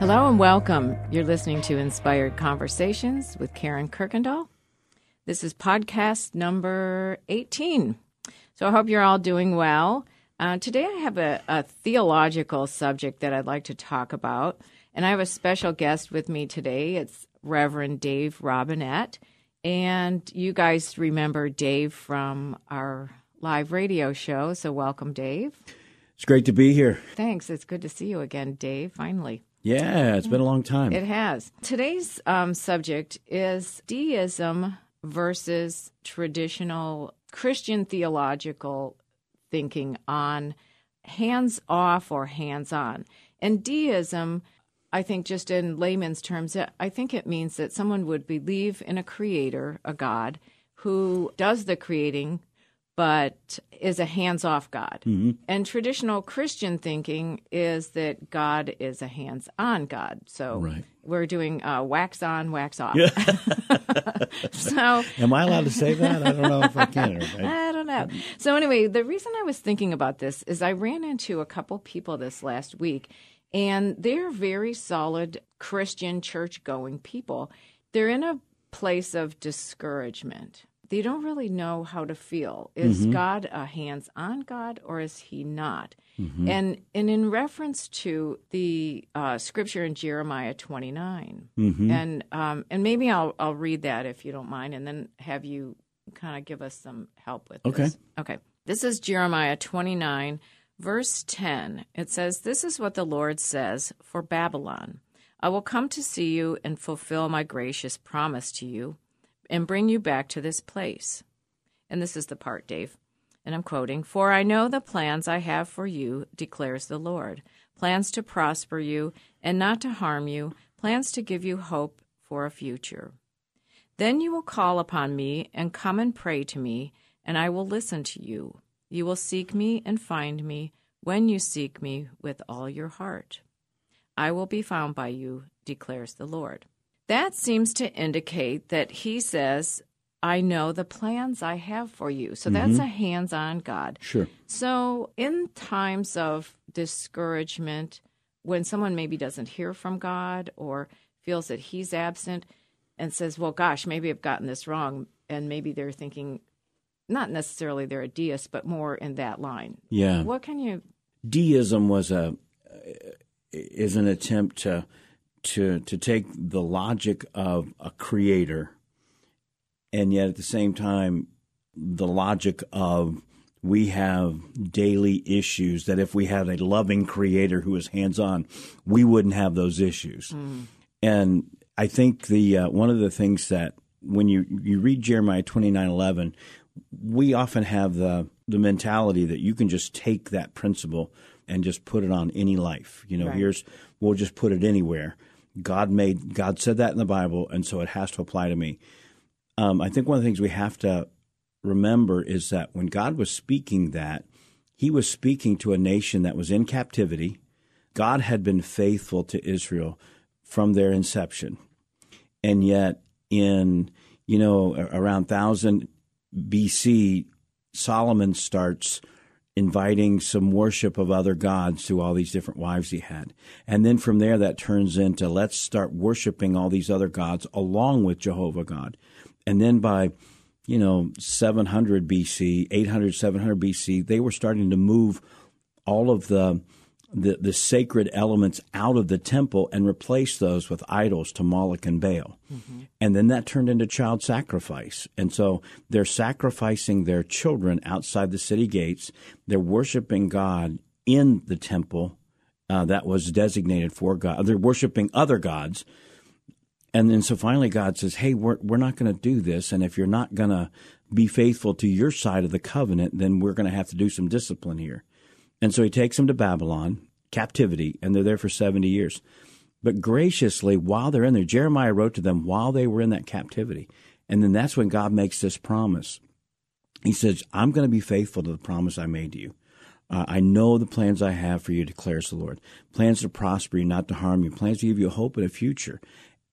Hello and welcome. You're listening to Inspired Conversations with Karen Kirkendall. This is podcast number 18. So I hope you're all doing well. Uh, today I have a, a theological subject that I'd like to talk about, and I have a special guest with me today. It's Reverend Dave Robinette. And you guys remember Dave from our live radio show, so welcome, Dave. It's great to be here. Thanks. It's good to see you again, Dave, finally. Yeah, it's been a long time. It has. Today's um, subject is deism versus traditional Christian theological thinking on hands off or hands on. And deism, I think, just in layman's terms, I think it means that someone would believe in a creator, a God, who does the creating but is a hands off God. Mm-hmm. And traditional Christian thinking is that God is a hands on God. So Right. we're doing uh, wax on, wax off. so Am I allowed to say that? I don't know if I can. I- I don't know. So anyway, the reason I was thinking about this is I ran into a couple people this last week, and they're very solid Christian church going people. They're in a place of discouragement. They don't really know how to feel. Is God a hands-on God or is he not? And and in reference to the uh, scripture in Jeremiah 29, and um, and maybe I'll I'll read that if you don't mind, and then have you kind of give us some help with Okay. this. Okay. This is Jeremiah 29, verse 10. It says, This is what the Lord says for Babylon I will come to see you and fulfill my gracious promise to you and bring you back to this place. And this is the part, Dave. And I'm quoting For I know the plans I have for you, declares the Lord plans to prosper you and not to harm you, plans to give you hope for a future. Then you will call upon me and come and pray to me, and I will listen to you. You will seek me and find me when you seek me with all your heart. I will be found by you, declares the Lord. That seems to indicate that he says, I know the plans I have for you. So that's mm-hmm. a hands on God. Sure. So, in times of discouragement, when someone maybe doesn't hear from God or feels that He's absent and says, Well, gosh, maybe I've gotten this wrong, and maybe they're thinking, not necessarily they're a deist, but more in that line. Yeah. What can you, Deism was a is an attempt to to to take the logic of a creator, and yet at the same time, the logic of we have daily issues that if we had a loving creator who was hands on, we wouldn't have those issues. And I think the uh, one of the things that when you you read Jeremiah twenty nine eleven, we often have the the mentality that you can just take that principle and just put it on any life. You know, Right. here's we'll just put it anywhere. God made God said that in the Bible, and so it has to apply to me. Um, I think one of the things we have to remember is that when God was speaking that, He was speaking to a nation that was in captivity. God had been faithful to Israel from their inception, and yet in you know around thousand BC, Solomon starts inviting some worship of other gods to all these different wives he had. And then from there, that turns into let's start worshiping all these other gods along with Jehovah God. And then by, you know, 700 BC, 800, 700 BC, they were starting to move all of the the, the sacred elements out of the temple and replace those with idols to Moloch and Baal. And then that turned into child sacrifice. And so they're sacrificing their children outside the city gates. They're worshiping God in the temple uh, that was designated for God. They're worshiping other gods. And then so finally God says, hey, we're, we're not going to do this. And if you're not going to be faithful to your side of the covenant, then we're going to have to do some discipline here. And so he takes them to Babylon, captivity, and they're there for 70 years. But graciously, while they're in there, Jeremiah wrote to them while they were in that captivity. And then that's when God makes this promise. He says, I'm going to be faithful to the promise I made to you. Uh, I know the plans I have for you, declares the Lord. Plans to prosper you, not to harm you. Plans to give you hope and a future.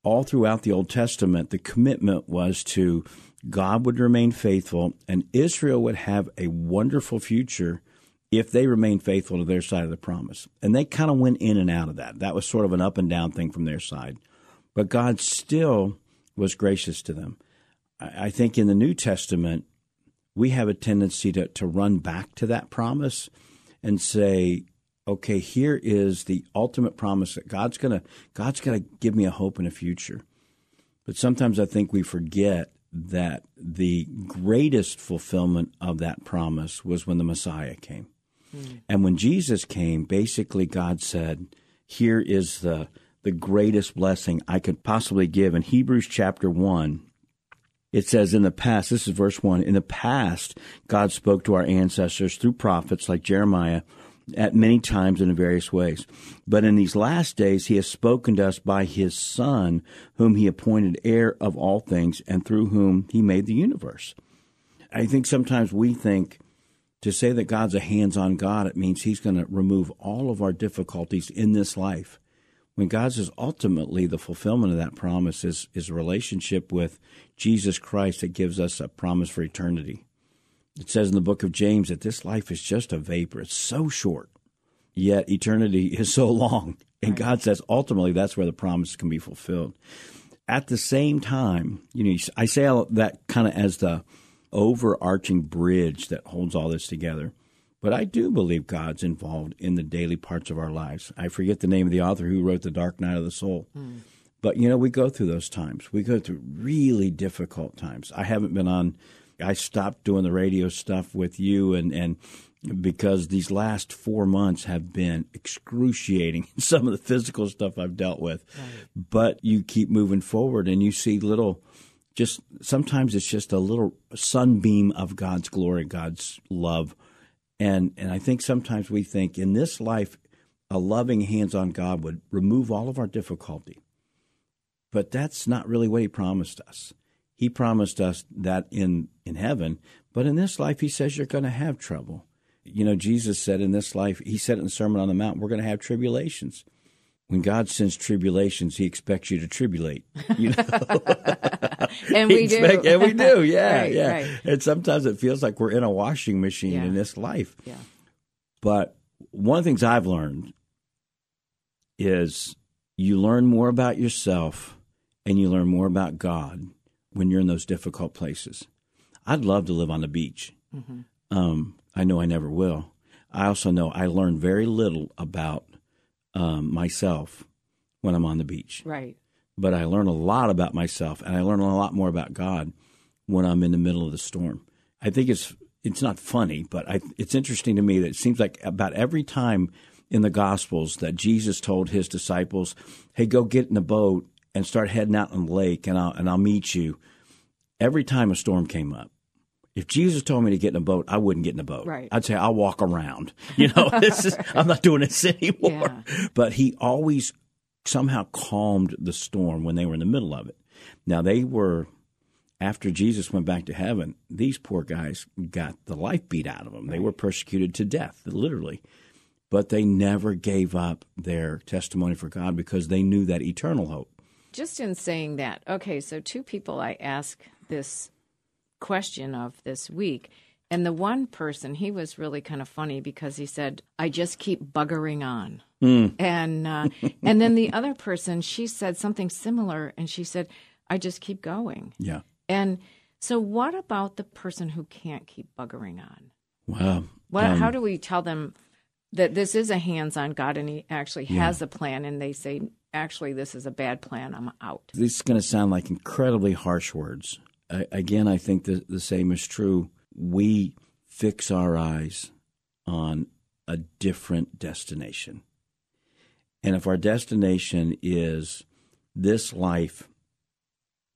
All throughout the Old Testament, the commitment was to God would remain faithful and Israel would have a wonderful future if they remain faithful to their side of the promise. And they kind of went in and out of that. That was sort of an up and down thing from their side. But God still was gracious to them. I think in the New Testament, we have a tendency to, to run back to that promise and say, okay, here is the ultimate promise that God's gonna God's gonna give me a hope in a future. But sometimes I think we forget that the greatest fulfillment of that promise was when the Messiah came. And when Jesus came, basically God said, Here is the the greatest blessing I could possibly give. In Hebrews chapter one, it says in the past, this is verse one, in the past, God spoke to our ancestors through prophets like Jeremiah at many times in various ways. But in these last days, he has spoken to us by his Son, whom he appointed heir of all things, and through whom he made the universe. I think sometimes we think to say that God's a hands on God, it means he's going to remove all of our difficulties in this life. When God says ultimately the fulfillment of that promise is, is a relationship with Jesus Christ that gives us a promise for eternity. It says in the book of James that this life is just a vapor. It's so short, yet eternity is so long. And right. God says ultimately that's where the promise can be fulfilled. At the same time, you know, I say that kind of as the overarching bridge that holds all this together. But I do believe God's involved in the daily parts of our lives. I forget the name of the author who wrote The Dark Night of the Soul. Mm. But, you know, we go through those times. We go through really difficult times. I haven't been on I stopped doing the radio stuff with you and, and because these last four months have been excruciating. Some of the physical stuff I've dealt with, right. but you keep moving forward and you see little, just sometimes it's just a little sunbeam of God's glory, God's love. And, and I think sometimes we think in this life, a loving hands on God would remove all of our difficulty. But that's not really what He promised us. He promised us that in, in heaven, but in this life, He says you're going to have trouble. You know, Jesus said in this life, He said in the Sermon on the Mount, we're going to have tribulations. When God sends tribulations, He expects you to tribulate. You know? and we expect, do. and we do, yeah, right, yeah. Right. And sometimes it feels like we're in a washing machine yeah. in this life. Yeah. But one of the things I've learned is you learn more about yourself and you learn more about God when you're in those difficult places. I'd love to live on the beach. Mm-hmm. Um, I know I never will. I also know I learn very little about um, myself when I'm on the beach. Right. But I learn a lot about myself, and I learn a lot more about God when I'm in the middle of the storm. I think it's it's not funny, but I, it's interesting to me that it seems like about every time in the Gospels that Jesus told his disciples, "Hey, go get in a boat and start heading out on the lake, and I'll and I'll meet you." Every time a storm came up, if Jesus told me to get in a boat, I wouldn't get in a boat. Right. I'd say I'll walk around. You know, this is I'm not doing this anymore. Yeah. But he always somehow calmed the storm when they were in the middle of it. Now they were after Jesus went back to heaven, these poor guys got the life beat out of them. Right. They were persecuted to death, literally. But they never gave up their testimony for God because they knew that eternal hope just in saying that, okay, so two people I ask this question of this week. And the one person, he was really kind of funny because he said, "I just keep buggering on," mm. and uh, and then the other person, she said something similar, and she said, "I just keep going." Yeah. And so, what about the person who can't keep buggering on? Wow. What? Um, how do we tell them that this is a hands-on God and He actually yeah. has a plan, and they say, actually, this is a bad plan. I'm out. This is going to sound like incredibly harsh words. Again, I think the, the same is true. We fix our eyes on a different destination. And if our destination is this life,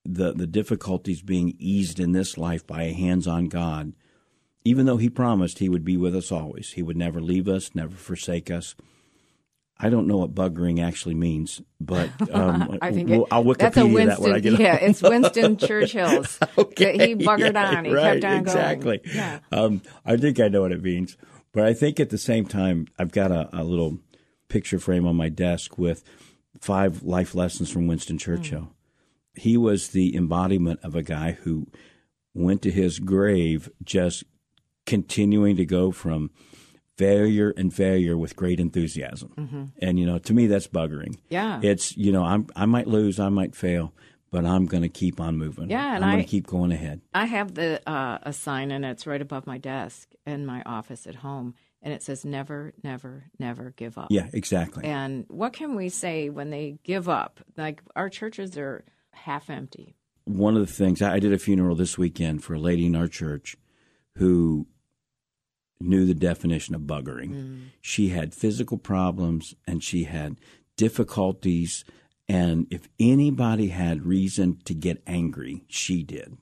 the, the difficulties being eased in this life by a hands on God, even though He promised He would be with us always, He would never leave us, never forsake us I don't know what buggering actually means, but um, I think it, I'll Wikipedia that's a Winston, that when I get Yeah, it's Winston Churchill's. okay, he buggered yeah, on. He right, kept on exactly. going. Yeah. Um, I think I know what it means, but I think at the same time, I've got a, a little picture frame on my desk with five life lessons from Winston Churchill. Mm. He was the embodiment of a guy who went to his grave just continuing to go from failure and failure with great enthusiasm. Mm-hmm. And you know, to me that's buggering. Yeah. It's, you know, I'm I might lose, I might fail, but I'm going to keep on moving. Yeah, and I'm going to keep going ahead. I have the uh, a sign, and it's right above my desk in my office at home, and it says "Never, never, never give up." Yeah, exactly. And what can we say when they give up? Like our churches are half empty. one of the things I I did a funeral this weekend for a lady in our church who knew the definition of buggering. Mm-hmm. She had physical problems and she had difficulties. And if anybody had reason to get angry, she did.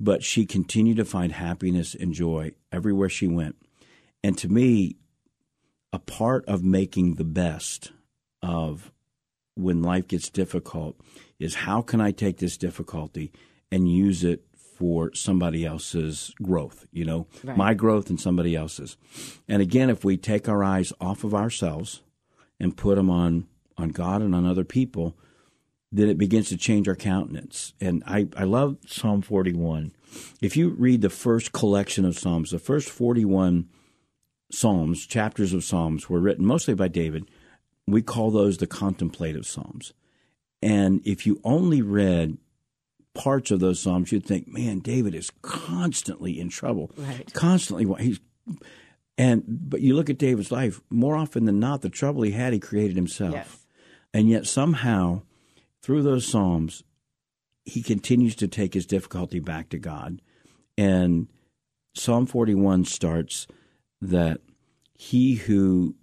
But she continued to find happiness and joy everywhere she went. And to me, a part of making the best of when life gets difficult is how can I take this difficulty and use it for somebody else's growth, you know, Right. my growth and somebody else's. And again, if we take our eyes off of ourselves and put them on on God and on other people, then it begins to change our countenance. And I, I love Psalm 41. If you read the first collection of Psalms, the first 41 Psalms, chapters of Psalms, were written mostly by David. We call those the contemplative Psalms. And if you only read parts of those Psalms, you'd think, man, David is constantly in trouble. Right. Constantly. He's, and, but you look at David's life, more often than not, the trouble he had, he created himself. Yes. And yet somehow, through those Psalms, he continues to take his difficulty back to God. And Psalm 41 starts that he who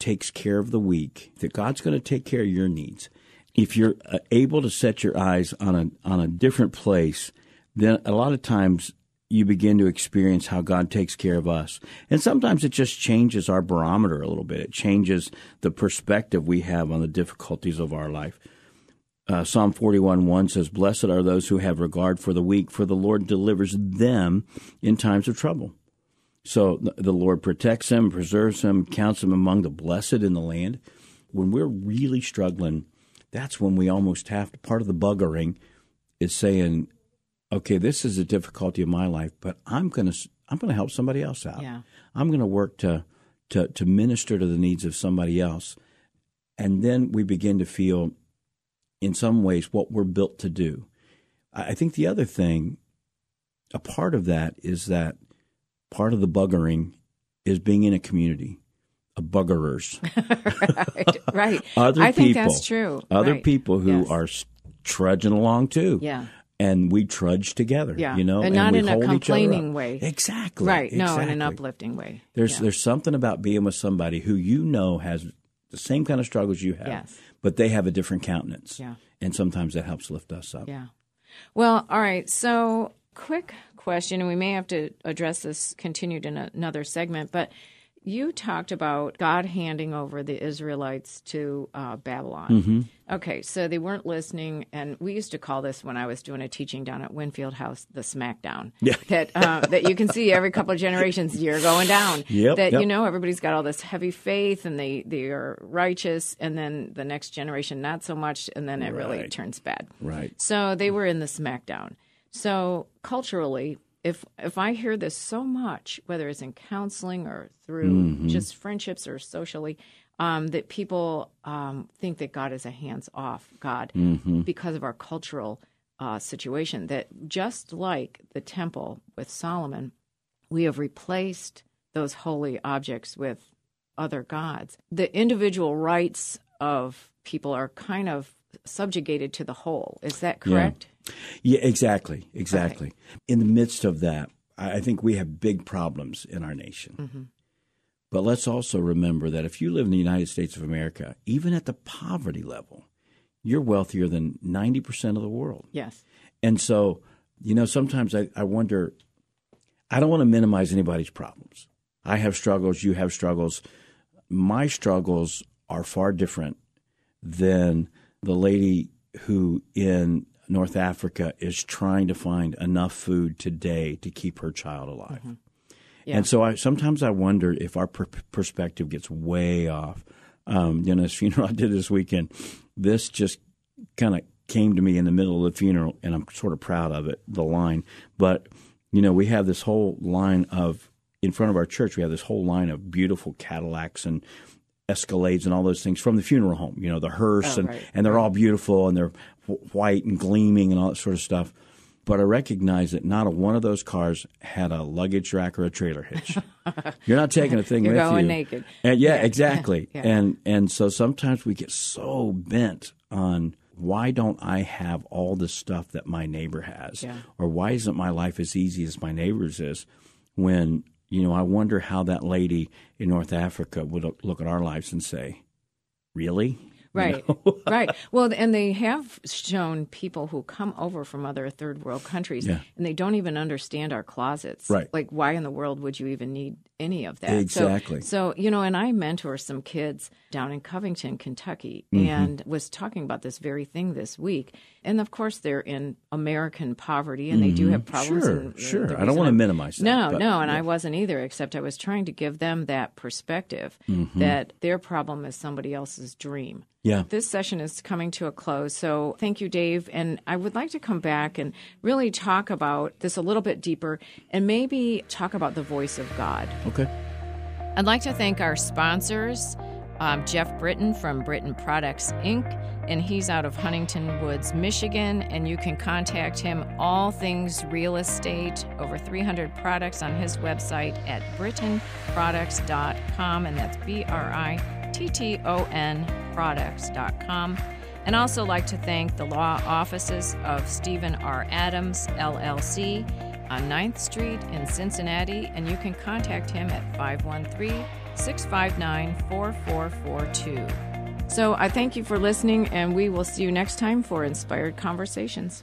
takes care of the weak, that God's going to take care of your needs. If you're uh, able to set your eyes on a on a different place, then a lot of times you begin to experience how God takes care of us. And sometimes it just changes our barometer a little bit. It changes the perspective we have on the difficulties of our life. Uh, Psalm 41 1 says, Blessed are those who have regard for the weak, for the Lord delivers them in times of trouble. So the, the Lord protects them, preserves them, counts them among the blessed in the land. When we're really struggling, that's when we almost have to. Part of the buggering is saying, okay, this is a difficulty of my life, but I'm going to I'm going to help somebody else out. Yeah. I'm going to work to to to minister to the needs of somebody else, and then we begin to feel, in some ways, what we're built to do. I think the other thing, a part of that is that part of the buggering is being in a community buggerers, right. right. other I think that's true. other Right. people who Yes. are trudging along too. Yeah. And we trudge together, Yeah. you know, And not we in a complaining way. Exactly. Right. No, in an uplifting way. There's Yeah. there's something about being with somebody who you know has the same kind of struggles you have, Yes. but they have a different countenance. Yeah. And sometimes that helps lift us up. Yeah. Well, all right. So, quick question, and we may have to address this continued in a, another segment, but you talked about God handing over the Israelites to uh, Babylon. Mm-hmm. Okay, so they weren't listening, and we used to call this when I was doing a teaching down at Winfield House the smackdown. Yeah. That uh, that you can see every couple of generations you're going down. Yep, That yep. you know everybody's got all this heavy faith and they they are righteous, and then the next generation not so much, and then it really turns bad. Right. So they were in the SmackDown. So culturally, if if I hear this so much, whether it's in counseling or through Mm-hmm. just friendships or socially, um, that people um, think that God is a hands off God Mm-hmm. because of our cultural uh, situation. That just like the temple with Solomon, we have replaced those holy objects with other gods. The individual rights of people are kind of subjugated to the whole. Is that correct? Yeah, exactly. Exactly. In the midst of that, I I think we have big problems in our nation. Mm-hmm. But let's also remember that if you live in the United States of America, even at the poverty level, you're wealthier than 90% of the world. Yes. And so, you know, sometimes I, I wonder, I don't want to minimize anybody's problems. I have struggles, you have struggles. My struggles are far different than the lady who in North Africa is trying to find enough food today to keep her child alive. Yeah. And so I sometimes I wonder if our per- perspective gets way off. Um, you know, this funeral I did this weekend, this just kind of came to me in the middle of the funeral, and I'm sort of proud of it, the line. But you know, we have this whole line of in front of our church, we have this whole line of beautiful Cadillacs and Escalades and all those things from the funeral home. You know, the hearse, Oh, and right, and they're all beautiful and they're white and gleaming and all that sort of stuff. But I recognize that not a one of those cars had a luggage rack or a trailer hitch. You're not taking a thing with You're with going you. naked. And yeah, Yeah. exactly. Yeah. And and so sometimes we get so bent on why don't I have all the stuff that my neighbor has, Yeah. or why isn't my life as easy as my neighbor's is? When you know, I wonder how that lady in North Africa would look at our lives and say, "Really." You Right, know? right. Well, and they have shown people who come over from other third world countries, Yeah. and they don't even understand our closets. Right. Like, why in the world would you even need any of that? Exactly. So, so you know, and I mentor some kids down in Covington, Kentucky, Mm-hmm. and was talking about this very thing this week. And of course, they're in American poverty, and they do have problems. Mm-hmm. Sure, sure. I don't wanna minimize that, No, but- no, and I wasn't either. Except I was trying to give them that perspective Mm-hmm. that their problem is somebody else's dream. Yeah. This session is coming to a close. So thank you, Dave. And I would like to come back and really talk about this a little bit deeper and maybe talk about the voice of God. Okay. I'd like to thank our sponsors, um, Jeff Britton from Britton Products Inc., and he's out of Huntington Woods, Michigan. And you can contact him all things real estate, over 300 products on his website at brittonproducts.com, and that's B R I T T O N products.com. And also like to thank the law offices of Stephen R. Adams, LLC, on 9th Street in Cincinnati, and you can contact him at 513 659 4442. So I thank you for listening, and we will see you next time for Inspired Conversations.